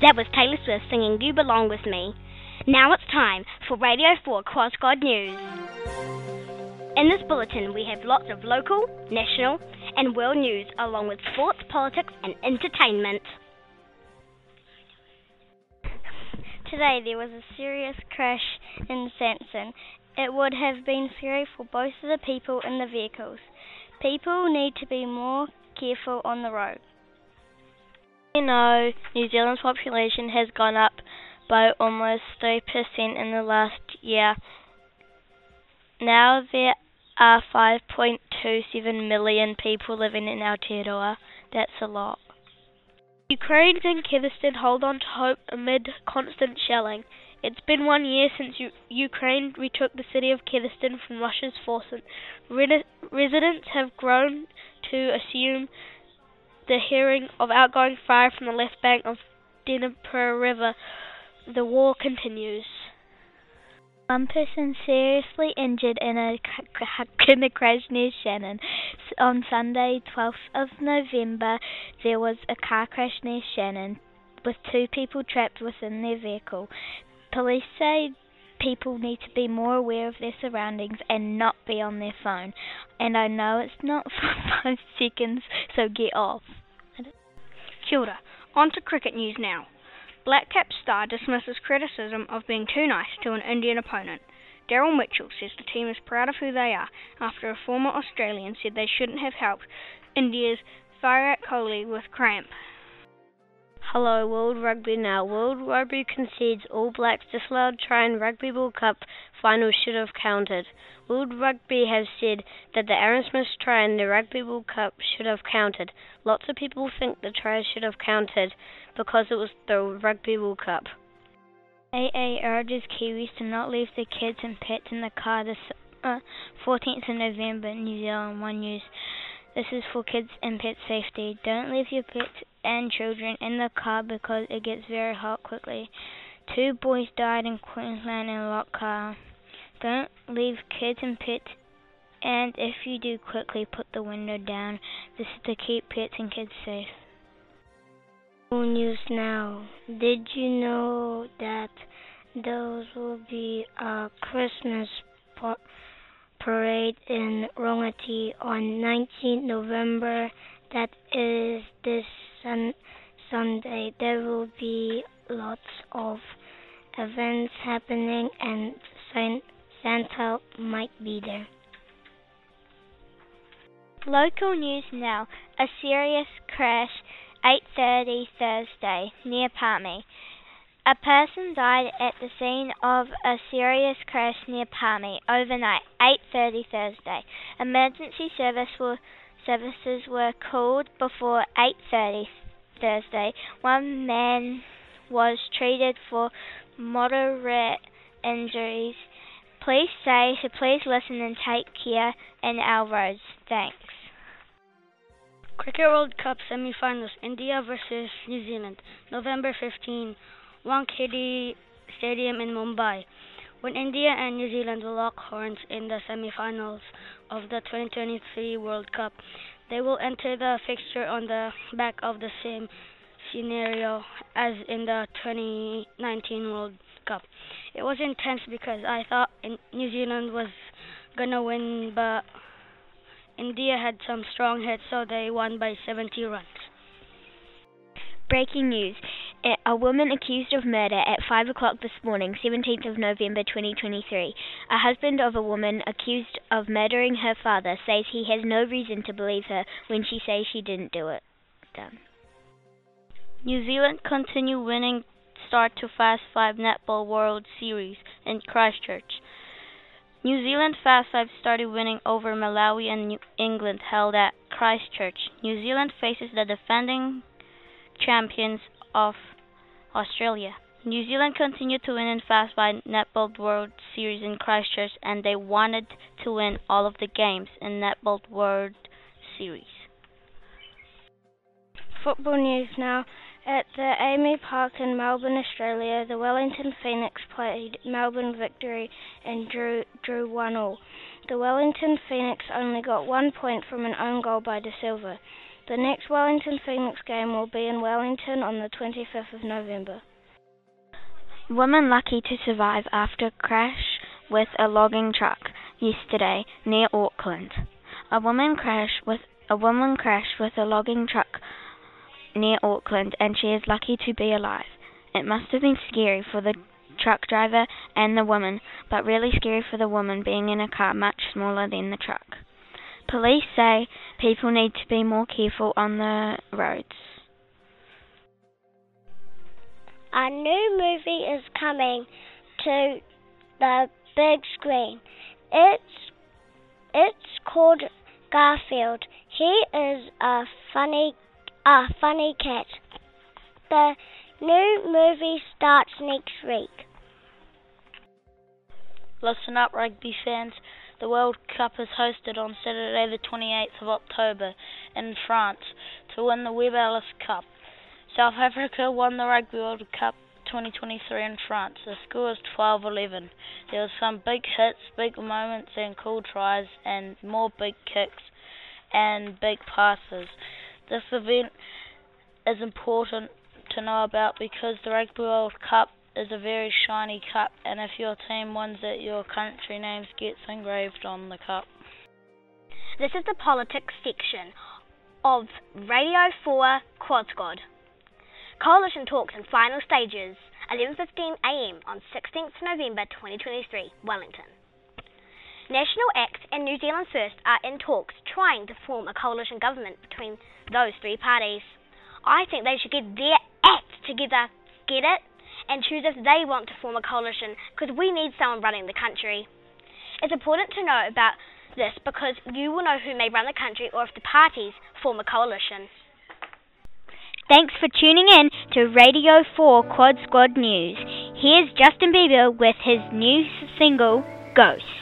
That was Taylor Swift singing You Belong With Me. Now it's time for Radio 4 Crossgod News. In this bulletin, we have lots of local, national, and world news, along with sports, politics, and entertainment. Today there was a serious crash in Sanson. It would have been scary for both of the people in the vehicles. People need to be more careful on the road. You know, New Zealand's population has gone up by almost 3% in the last year. Now there are 5.27 million people living in Aotearoa. That's a lot. Ukraine and Kherson hold on to hope amid constant shelling. It's been one year since U- Ukraine retook the city of Kherson from Russia's forces. Re- residents have grown to assume the hearing of outgoing fire from the left bank of Dnieper River. The war continues. One person seriously injured in a, in a crash near Shannon. On Sunday, 12th of November, there was a car crash near Shannon with two people trapped within their vehicle. Police say people need to be more aware of their surroundings and not be on their phone. And I know it's not for five seconds, so get off. Kia ora. On to cricket news now. Black Cap star dismisses criticism of being too nice to an Indian opponent. Daryl Mitchell says the team is proud of who they are after a former Australian said they shouldn't have helped India's Virat Kohli with cramp. Hello, World Rugby now. World Rugby concedes All Blacks disallowed try in Rugby World Cup final should have counted. World Rugby has said that the Aaron Smith try in the Rugby World Cup should have counted. Lots of people think the try should have counted because it was the Rugby World Cup. AA urges Kiwis to not leave their kids and pets in the car this uh, 14th of November, New Zealand One News. This is for kids and pet safety. Don't leave your pets and children in the car because it gets very hot quickly. Two boys died in Queensland in a car. Don't leave kids and pets and if you do quickly put the window down. This is to keep pets and kids safe. News now. Did you know that there will be a Christmas par- parade in Rongotai on 19 November? That is this sun- Sunday. There will be lots of events happening, and Saint- Santa might be there. Local news now. A serious crash 8:30 Thursday near Palmy. A person died at the scene of a serious crash near Palmy overnight 8:30 Thursday. Emergency service were, services were called before 8:30 Thursday. One man was treated for moderate injuries. Please say to please listen and take care in our roads. Thanks. Cricket World Cup semi-finals: India versus New Zealand, November 15, Wankhede Stadium in Mumbai. When India and New Zealand will lock horns in the semi-finals of the 2023 World Cup, they will enter the fixture on the back of the same scenario as in the 2019 World Cup. It was intense because I thought New Zealand was gonna win, but India had some strong hits, so they won by 70 runs. Breaking news. A woman accused of murder at 5 o'clock this morning, 17th of November 2023. A husband of a woman accused of murdering her father says he has no reason to believe her when she says she didn't do it. Done. New Zealand continue winning start to Fast 5 Netball World Series in Christchurch. New Zealand Fast 5 started winning over Malawi and New England held at Christchurch. New Zealand faces the defending champions of Australia. New Zealand continued to win in Fast 5 Netball World Series in Christchurch and they wanted to win all of the games in Netball World Series. Football news now. At the AAMI Park in Melbourne, Australia, the Wellington Phoenix played Melbourne Victory and drew drew one all. The Wellington Phoenix only got one point from an own goal by De Silva. The next Wellington Phoenix game will be in Wellington on the 25th of November. Woman lucky to survive after crash with a logging truck yesterday near Auckland. A woman crashed with a woman crashed with a logging truck near Auckland and she is lucky to be alive. It must have been scary for the truck driver and the woman, but really scary for the woman being in a car much smaller than the truck. Police say people need to be more careful on the roads. A new movie is coming to the big screen. It's it's called Garfield. He is a funny a funny cat. The new movie starts next week. Listen up, rugby fans. The World Cup is hosted on Saturday, the 28th of October in France to win the Webb Ellis Cup. South Africa won the Rugby World Cup 2023 in France. The score was 12-11. There were some big hits, big moments, and cool tries, and more big kicks and big passes. This event is important to know about because the Rugby World Cup is a very shiny cup, and if your team wins it, your country name gets engraved on the cup. This is the politics section of Radio 4 Quad Squad. Coalition talks in final stages, 11:15 a.m. on 16th November 2023, Wellington. National Act and New Zealand First are in talks trying to form a coalition government between those three parties. I think they should get their act together, get it? And choose if they want to form a coalition because we need someone running the country. It's important to know about this because you will know who may run the country or if the parties form a coalition. Thanks for tuning in to Radio 4 Quad Squad News. Here's Justin Bieber with his new single, Ghost.